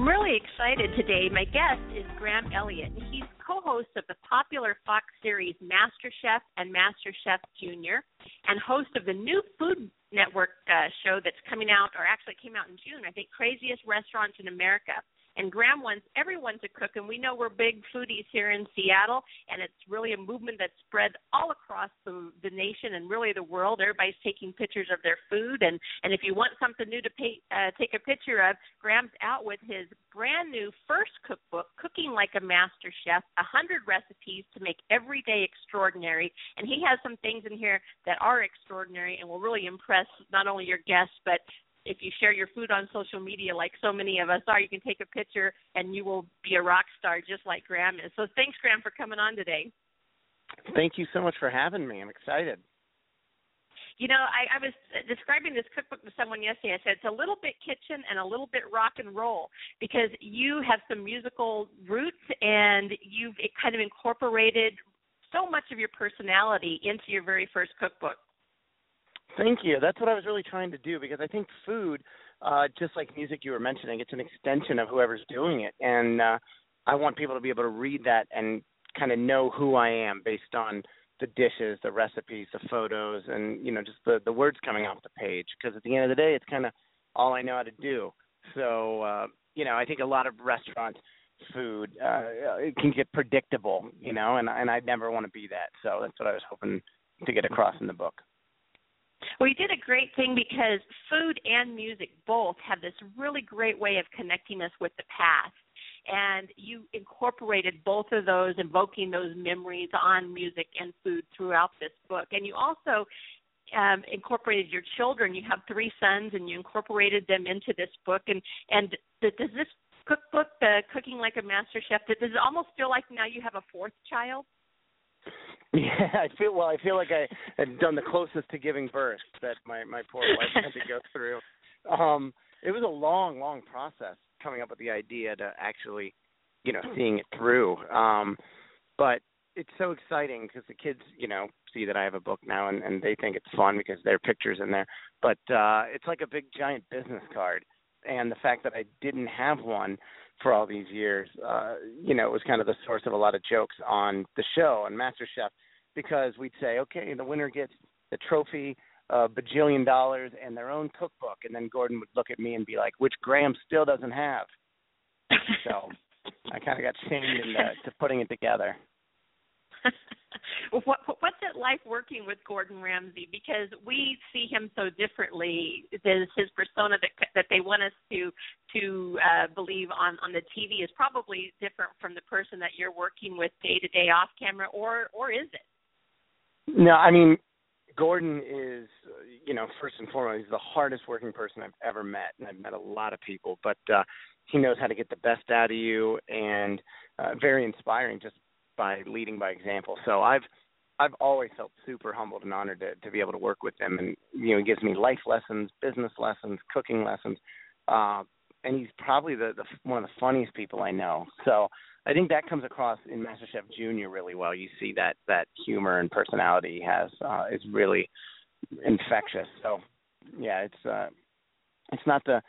I'm really excited today. My guest is Graham Elliott. He's co-host of the popular Fox series MasterChef and MasterChef Junior, and host of the new Food Network uh, show that's coming out, or actually came out in June, I think, Craziest Restaurants in America. And Graham wants everyone to cook, and we know we're big foodies here in Seattle, and it's really a movement that's spread all across the, the nation and really the world. Everybody's taking pictures of their food, and and if you want something new to pay, uh, take a picture of, Graham's out with his brand new first cookbook, Cooking Like a Master Chef: A Hundred Recipes to Make Every Day Extraordinary. And he has some things in here that are extraordinary and will really impress not only your guests but if you share your food on social media like so many of us are, you can take a picture and you will be a rock star just like Graham is. So thanks, Graham, for coming on today. Thank you so much for having me. I'm excited. You know, I, I was describing this cookbook to someone yesterday. I said it's a little bit kitchen and a little bit rock and roll because you have some musical roots and you've kind of incorporated so much of your personality into your very first cookbook. Thank you. That's what I was really trying to do because I think food, uh, just like music you were mentioning, it's an extension of whoever's doing it, and uh, I want people to be able to read that and kind of know who I am based on the dishes, the recipes, the photos, and you know just the the words coming off the page. Because at the end of the day, it's kind of all I know how to do. So uh, you know, I think a lot of restaurant food uh, it can get predictable, you know, and and I never want to be that. So that's what I was hoping to get across in the book. Well, you did a great thing because food and music both have this really great way of connecting us with the past. And you incorporated both of those, invoking those memories on music and food throughout this book. And you also um, incorporated your children. You have three sons, and you incorporated them into this book. And and does this cookbook, the Cooking Like a Master Chef, does it almost feel like now you have a fourth child? Yeah, I feel well. I feel like I had done the closest to giving birth that my my poor wife had to go through. Um, it was a long, long process coming up with the idea to actually, you know, seeing it through. Um, but it's so exciting because the kids, you know, see that I have a book now and, and they think it's fun because there are pictures in there. But uh, it's like a big giant business card, and the fact that I didn't have one for all these years, uh, you know, it was kind of the source of a lot of jokes on the show on MasterChef because we'd say, okay, the winner gets the trophy, a bajillion dollars, and their own cookbook, and then Gordon would look at me and be like, which Graham still doesn't have. so I kind of got shamed into to putting it together. what, what's it like working with Gordon Ramsay? Because we see him so differently. There's his persona that that they want us to to uh, believe on on the TV is probably different from the person that you're working with day to day off camera, or or is it? No, I mean Gordon is, you know, first and foremost, he's the hardest working person I've ever met, and I've met a lot of people, but uh, he knows how to get the best out of you, and uh, very inspiring just by leading by example. So I've I've always felt super humbled and honored to to be able to work with him, and you know he gives me life lessons, business lessons, cooking lessons, uh, and he's probably the, the one of the funniest people I know. So I think that comes across in MasterChef Junior really well. You see that that humor and personality he has uh, is really infectious. So yeah, it's uh, it's not the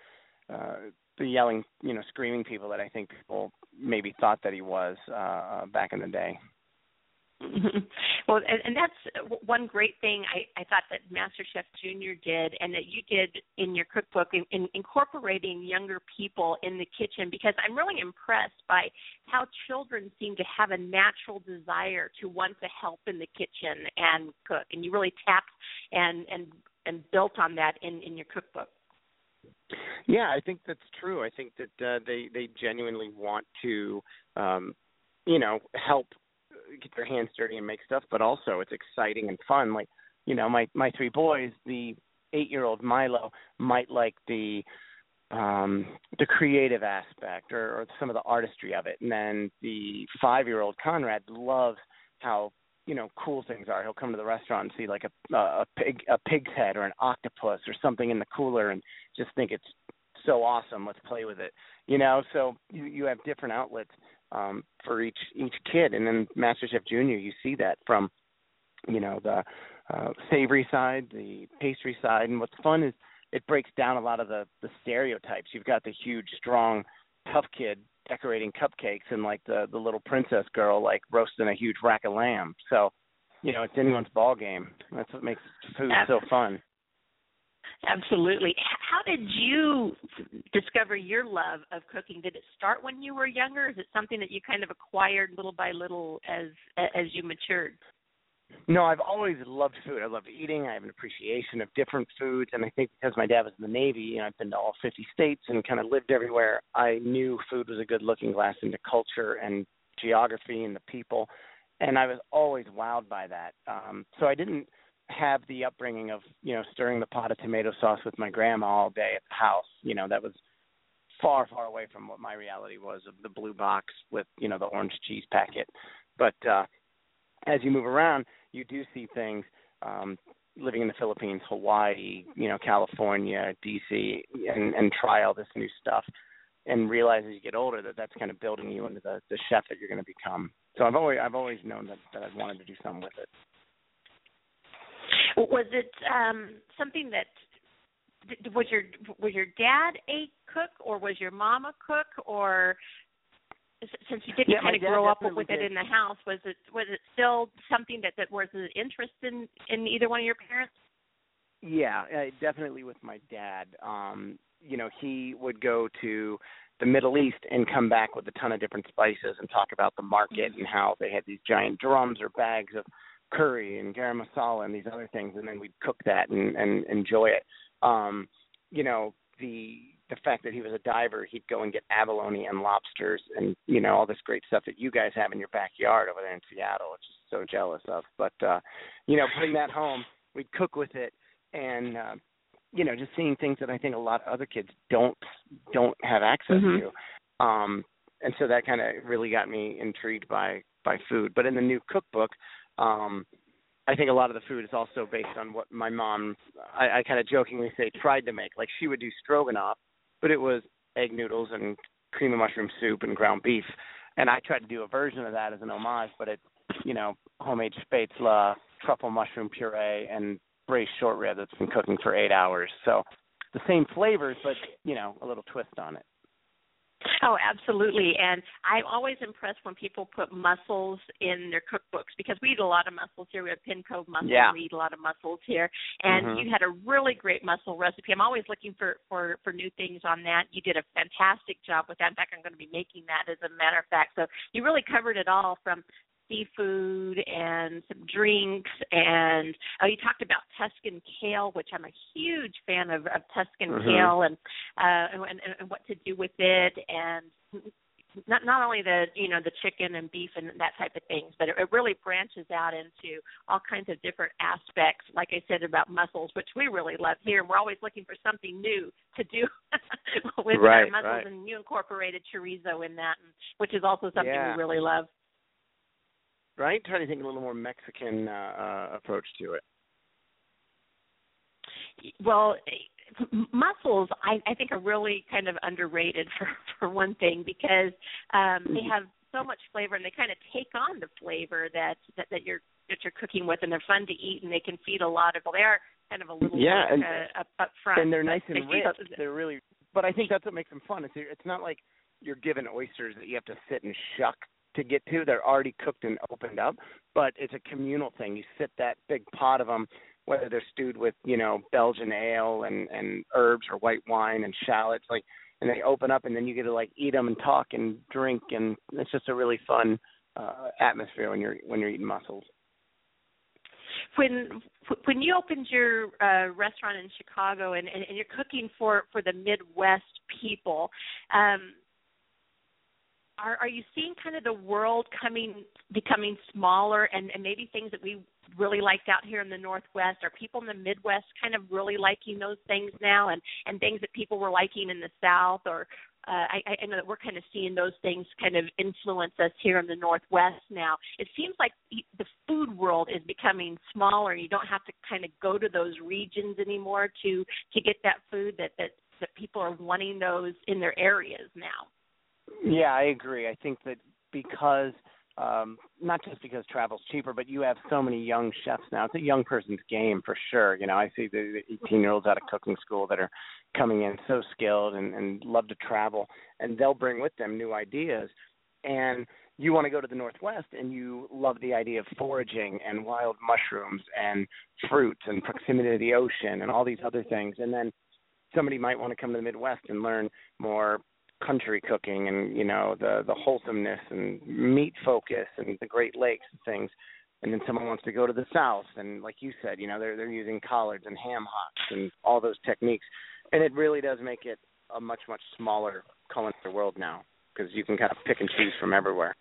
uh, the yelling, you know, screaming people that I think people maybe thought that he was uh, back in the day. well, and, and that's one great thing I, I thought that MasterChef Junior did, and that you did in your cookbook, in, in incorporating younger people in the kitchen. Because I'm really impressed by how children seem to have a natural desire to want to help in the kitchen and cook, and you really tapped and and and built on that in in your cookbook. Yeah, I think that's true. I think that uh, they they genuinely want to, um, you know, help get their hands dirty and make stuff, but also it's exciting and fun. Like, you know, my my three boys, the eight year old Milo might like the um the creative aspect or, or some of the artistry of it and then the five year old conrad loves how you know cool things are. He'll come to the restaurant and see like a a pig a pig's head or an octopus or something in the cooler and just think it's so awesome. Let's play with it you know? So you you have different outlets um for each each kid. And then master chef junior you see that from you know the uh savory side the pastry side. And what's fun is it breaks down a lot of the the stereotypes. You've got the huge, strong, tough kid decorating cupcakes, and like the the little princess girl like roasting a huge rack of lamb. So, you know, it's anyone's ball game. That's what makes food so fun. Absolutely. How did you discover your love of cooking? Did it start when you were younger? Is it something that you kind of acquired little by little as as you matured? No, I've always loved food. I love eating. I have an appreciation of different foods, and I think because my dad was in the Navy and I've been to all 50 states and kind of lived everywhere, I knew food was a good looking glass into culture and geography and the people, and I was always wowed by that. Um, so I didn't have the upbringing of you know stirring the pot of tomato sauce with my grandma all day at the house. You know that was far, far away from what my reality was of the blue box with you know the orange cheese packet. But uh, as you move around you do see things um, living in the Philippines, Hawaii, you know, California, DC, and and try all this new stuff, and realize as you get older that that's kind of building you into the the chef that you're going to become. So I've always I've always known that that I've wanted to do something with it. Was it um something that was your was your dad a cook or was your mom a cook or since you didn't yeah, kind of grow up with did. it in the house, was it was it still something that that was an interest in in either one of your parents? Yeah, uh, definitely with my dad. Um, you know, he would go to the Middle East and come back with a ton of different spices and talk about the market and how they had these giant drums or bags of curry and garam masala and these other things, and then we'd cook that and, and enjoy it. Um, you know, the the fact that he was a diver, he'd go and get abalone and lobsters and you know all this great stuff that you guys have in your backyard over there in Seattle, which is so jealous of. But uh, you know, putting that home, we'd cook with it, and uh, you know, just seeing things that I think a lot of other kids don't don't have access mm-hmm. to. Um, and so that kind of really got me intrigued by by food. But in the new cookbook, um, I think a lot of the food is also based on what my mom, I, I kind of jokingly say, tried to make. Like she would do stroganoff, but it was egg noodles and cream of mushroom soup and ground beef. And I tried to do a version of that as an homage, but it's, you know, homemade spätzle, truffle mushroom puree, and braised short rib that's been cooking for eight hours. So the same flavors, but, you know, a little twist on it. Oh, absolutely. And I'm always impressed when people put mussels in their cookbooks because we eat a lot of mussels here. We have Penn Cove mussels. Yeah. We eat a lot of mussels here. And mm-hmm. you had a really great mussel recipe. I'm always looking for, for, for new things on that. You did a fantastic job with that. In fact, I'm going to be making that as a matter of fact. So you really covered it all from seafood and some drinks and oh you talked about Tuscan kale which I'm a huge fan of, of Tuscan mm-hmm. kale and uh and, and what to do with it and not not only the you know the chicken and beef and that type of things, but it, it really branches out into all kinds of different aspects. Like I said about mussels, which we really love here. We're always looking for something new to do with right, our mussels, right. and you incorporated chorizo in that, which is also something yeah. we really love right? Trying to think a little more Mexican uh, uh, approach to it. Well, mussels I, I think are really kind of underrated for for one thing because um they have so much flavor and they kind of take on the flavor that that, that you're that you're cooking with and they're fun to eat and they can feed a lot of they are kind of a little yeah like, and, uh, up, up front and they're nice and rich they're really but I think that's what makes them fun it's it's not like you're given oysters that you have to sit and shuck to get to. They're already cooked and opened up, but it's a communal thing. You sit that big pot of them, whether they're stewed with you know Belgian ale and and herbs or white wine and shallots, like, and they open up, and then you get to like eat them and talk and drink, and it's just a really fun uh, atmosphere when you're when you're eating mussels. when when you opened your uh, restaurant in Chicago and, and, and you're cooking for for the Midwest people, um, are are you seeing kind of the world coming becoming smaller and, and maybe things that we really liked out here in the northwest are people in the midwest kind of really liking those things now and and things that people were liking in the south or uh, I, I know that we're kind of seeing those things kind of influence us here in the Northwest now. It seems like the food world is becoming smaller. You don't have to kind of go to those regions anymore to to get that food that that that people are wanting those in their areas now. Yeah, I agree. I think that because um not just because travel's cheaper, but you have so many young chefs now. It's a young person's game for sure. You know, I see the 18 year olds out of cooking school that are coming in so skilled and, and love to travel, and they'll bring with them new ideas. And you want to go to the Northwest and you love the idea of foraging and wild mushrooms and fruits and proximity to the ocean and all these other things. And then somebody might want to come to the Midwest and learn more country cooking and you know the the wholesomeness and meat focus and the Great Lakes and things. And then someone wants to go to the South and like you said, you know they're they're using collards and ham hocks and all those techniques, and it really does make it a much much smaller culinary world now because you can kind of pick and choose from everywhere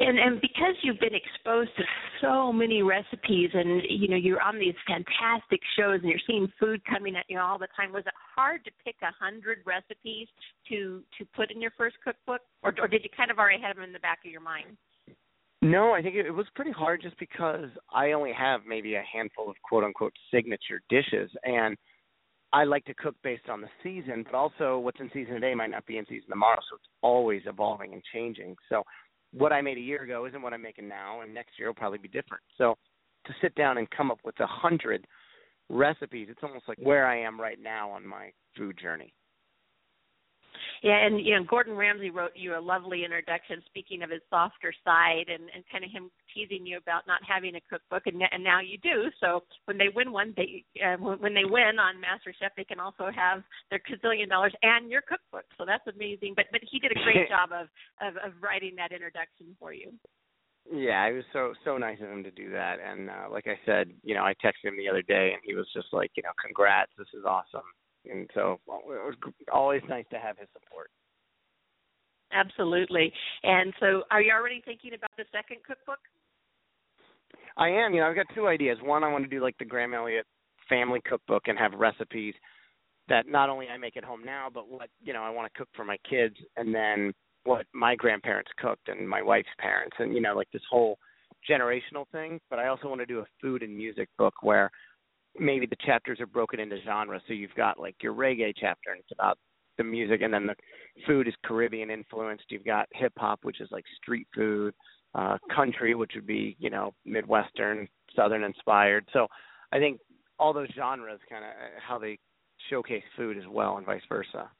and and because you've been exposed to so many recipes and you know you're on these fantastic shows and you're seeing food coming at you all the time was it hard to pick a hundred recipes to to put in your first cookbook? Or or did you kind of already have them in the back of your mind? No, I think it, it was pretty hard just because I only have maybe a handful of quote unquote signature dishes. And I like to cook based on the season, but also what's in season today might not be in season tomorrow, so it's always evolving and changing. So what I made a year ago isn't what I'm making now, and next year will probably be different. So to sit down and come up with a hundred recipes, it's almost like where I am right now on my food journey. Yeah, and you know, Gordon Ramsay wrote you a lovely introduction, speaking of his softer side, and and kind of him teasing you about not having a cookbook, and and now you do. So when they win one, they uh, when they win on Master Chef, they can also have their gazillion dollars and your cookbook. So that's amazing. But but he did a great job of, of of writing that introduction for you. Yeah, it was so so nice of him to do that. And uh, like I said, you know, I texted him the other day, and he was just like, you know, congrats, this is awesome and so well, it was always nice to have his support. Absolutely. And so, are you already thinking about the second cookbook? I am. You know, I've got two ideas. One, I want to do like the Graham Elliott family cookbook and have recipes that not only I make at home now, but what you know I want to cook for my kids, and then what my grandparents cooked and my wife's parents, and you know, like this whole generational thing. But I also want to do a food and music book where maybe the chapters are broken into genres. So you've got like your reggae chapter, and it's about the music, and then the food is Caribbean influenced. You've got hip hop, which is like street food, uh, country, which would be you know Midwestern, Southern inspired. So I think all those genres kind of uh, how they showcase food as well, and vice versa.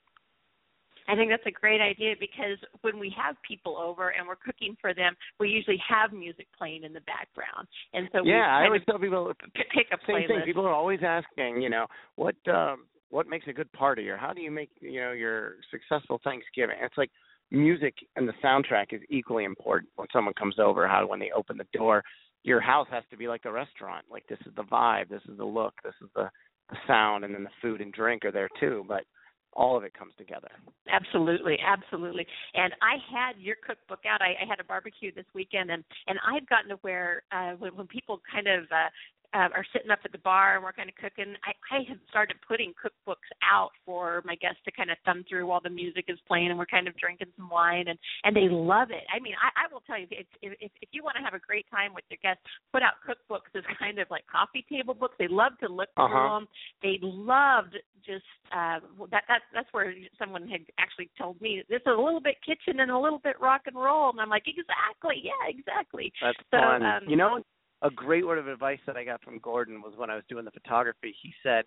I think that's a great idea because when we have people over and we're cooking for them, we usually have music playing in the background, and so yeah, I always tell people pick a same playlist. thing. People are always asking, you know, what um, what makes a good party, or how do you make you know your successful Thanksgiving? It's like music and the soundtrack is equally important when someone comes over. How when they open the door, your house has to be like a restaurant. Like this is the vibe, this is the look, this is the, the sound, and then the food and drink are there too. But all of it comes together. Absolutely, absolutely. And I had your cookbook out. I, I had a barbecue this weekend, and and I've gotten to where uh, when, when people kind of uh, uh, are sitting up at the bar and we're kind of cooking, I, I have started putting cookbooks out for my guests to kind of thumb through while the music is playing and we're kind of drinking some wine and and they love it. I mean, I, I will tell you, if if if you want to have a great time with your guests, put out cookbooks as kind of like coffee table books. They love to look through uh-huh. them. They loved just uh, that that that's where someone had actually told me this is a little bit kitchen and a little bit rock and roll, and I'm like, exactly, yeah, exactly. That's so, fun. Um, you know, a great word of advice that I got from Gordon was when I was doing the photography. He said,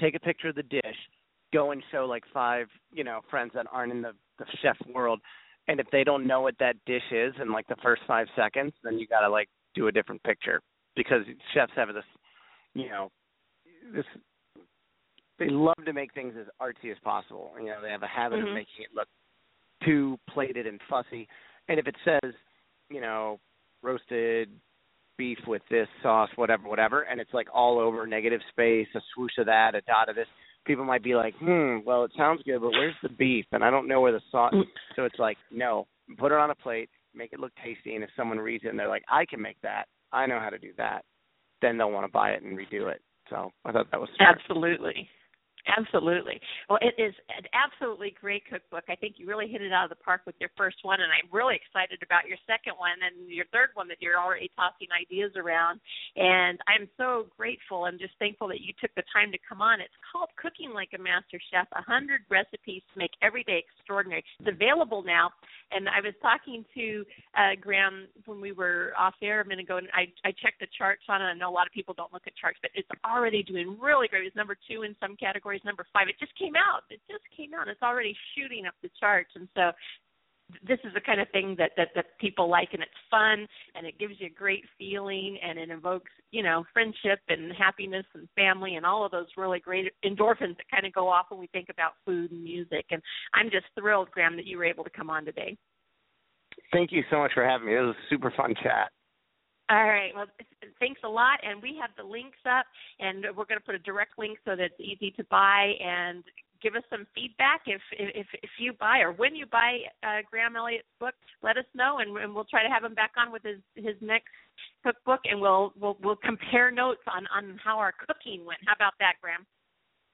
"Take a picture of the dish, go and show like five, you know, friends that aren't in the, the chef world, and if they don't know what that dish is in like the first five seconds, then you got to like do a different picture because chefs have this, you know, this they love to make things as artsy as possible. You know, they have a habit mm-hmm. of making it look too plated and fussy. And if it says, you know, roasted beef with this sauce, whatever, whatever, and it's like all over negative space, a swoosh of that, a dot of this, people might be like, hmm, well, it sounds good, but where's the beef? And I don't know where the sauce. So it's like, no, put it on a plate, make it look tasty, and if someone reads it and they're like, I can make that, I know how to do that, then they'll want to buy it and redo it. So I thought that was smart. absolutely. Absolutely. Well, it is an absolutely great cookbook. I think you really hit it out of the park with your first one, and I'm really excited about your second one and your third one that you're already tossing ideas around. And I'm so grateful and just thankful that you took the time to come on. It's called Cooking Like a Master Chef: Hundred Recipes to Make Every Day Extraordinary. It's available now, and I was talking to uh, Graham when we were off air a minute ago, and I I checked the charts on it. I know a lot of people don't look at charts, but it's already doing really great. It's number two in some categories number five. It just came out. It just came out. It's already shooting up the charts, and so this is the kind of thing that, that that people like and it's fun and it gives you a great feeling and it evokes you know friendship and happiness and family and all of those really great endorphins that kind of go off when we think about food and music and i'm just thrilled graham that you were able to come on today thank you so much for having me it was a super fun chat all right. Well, thanks a lot. And we have the links up, and we're going to put a direct link so that it's easy to buy. And give us some feedback if if if you buy or when you buy uh, Graham Elliott's book. Let us know, and, and we'll try to have him back on with his his next cookbook, and we'll we'll we'll compare notes on on how our cooking went. How about that, Graham?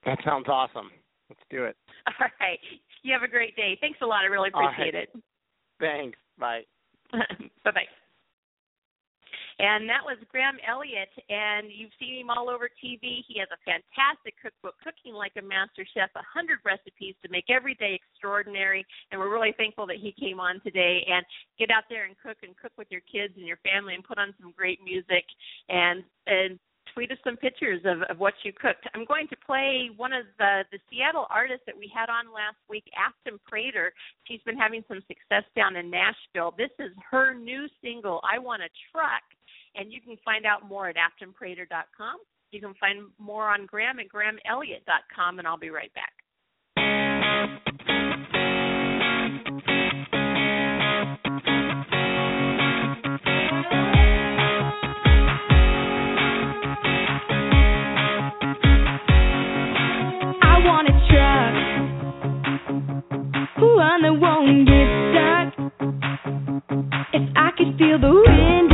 That sounds awesome. Let's do it. All right. You have a great day. Thanks a lot. I really appreciate right. it. Thanks. Bye. bye bye. And that was Graham Elliott, and you've seen him all over TV. He has a fantastic cookbook, Cooking Like a Master Chef, 100 recipes to make every day extraordinary. And we're really thankful that he came on today. And get out there and cook and cook with your kids and your family and put on some great music and and tweet us some pictures of, of what you cooked. I'm going to play one of the, the Seattle artists that we had on last week, Afton Prater. She's been having some success down in Nashville. This is her new single, I Want a Truck and you can find out more at aftonprater.com. You can find more on Graham at grahamelliott.com, and I'll be right back. One that won't get stuck. If I could feel the wind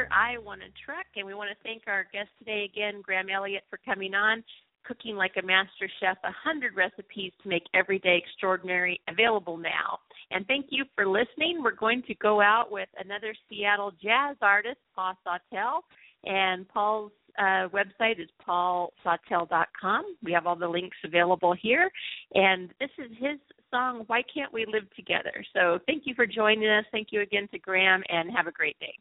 Prater. I Want a Truck, and we want to thank our guest today again, Graham Elliott, for coming on. Cooking Like a Master Chef, 100 recipes to make everyday extraordinary available now. And thank you for listening. We're going to go out with another Seattle jazz artist, Paul Sawtelle. And Paul's uh, website is paulsawtelle.com. We have all the links available here. And this is his song, Why Can't We Live Together? So thank you for joining us. Thank you again to Graham, and have a great day.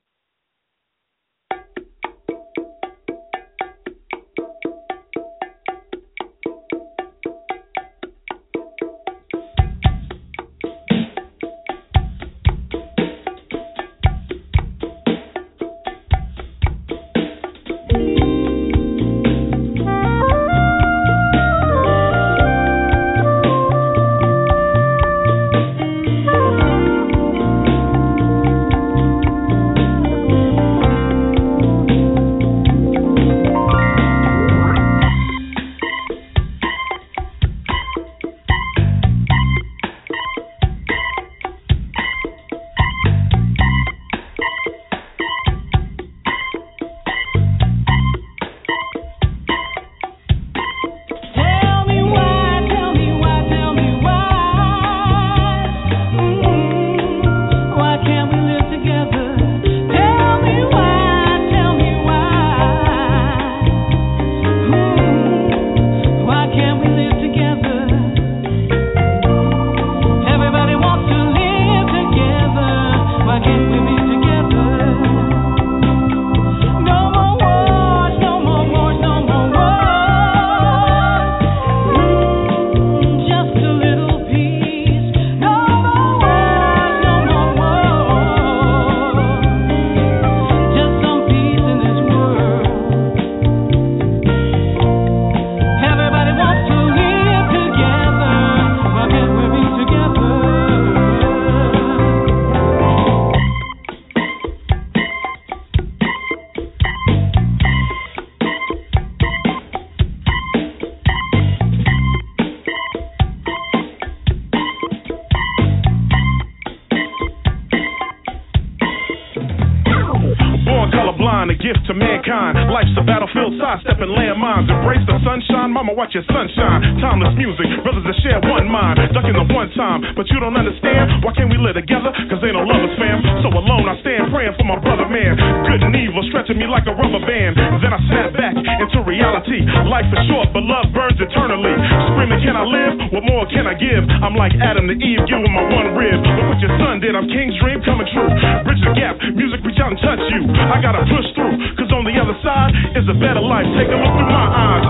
I stand praying for my brother, man. Good and evil, stretching me like a rubber band. Then I snap back into reality. Life is short, but love burns eternally. Screaming, can I live? What more can I give? I'm like Adam to Eve, giving my one rib. Look what your son did, I'm King's dream coming true. Bridge the gap, music reach out and touch you. I gotta push through, cause on the other side is a better life. Take a look through my eyes,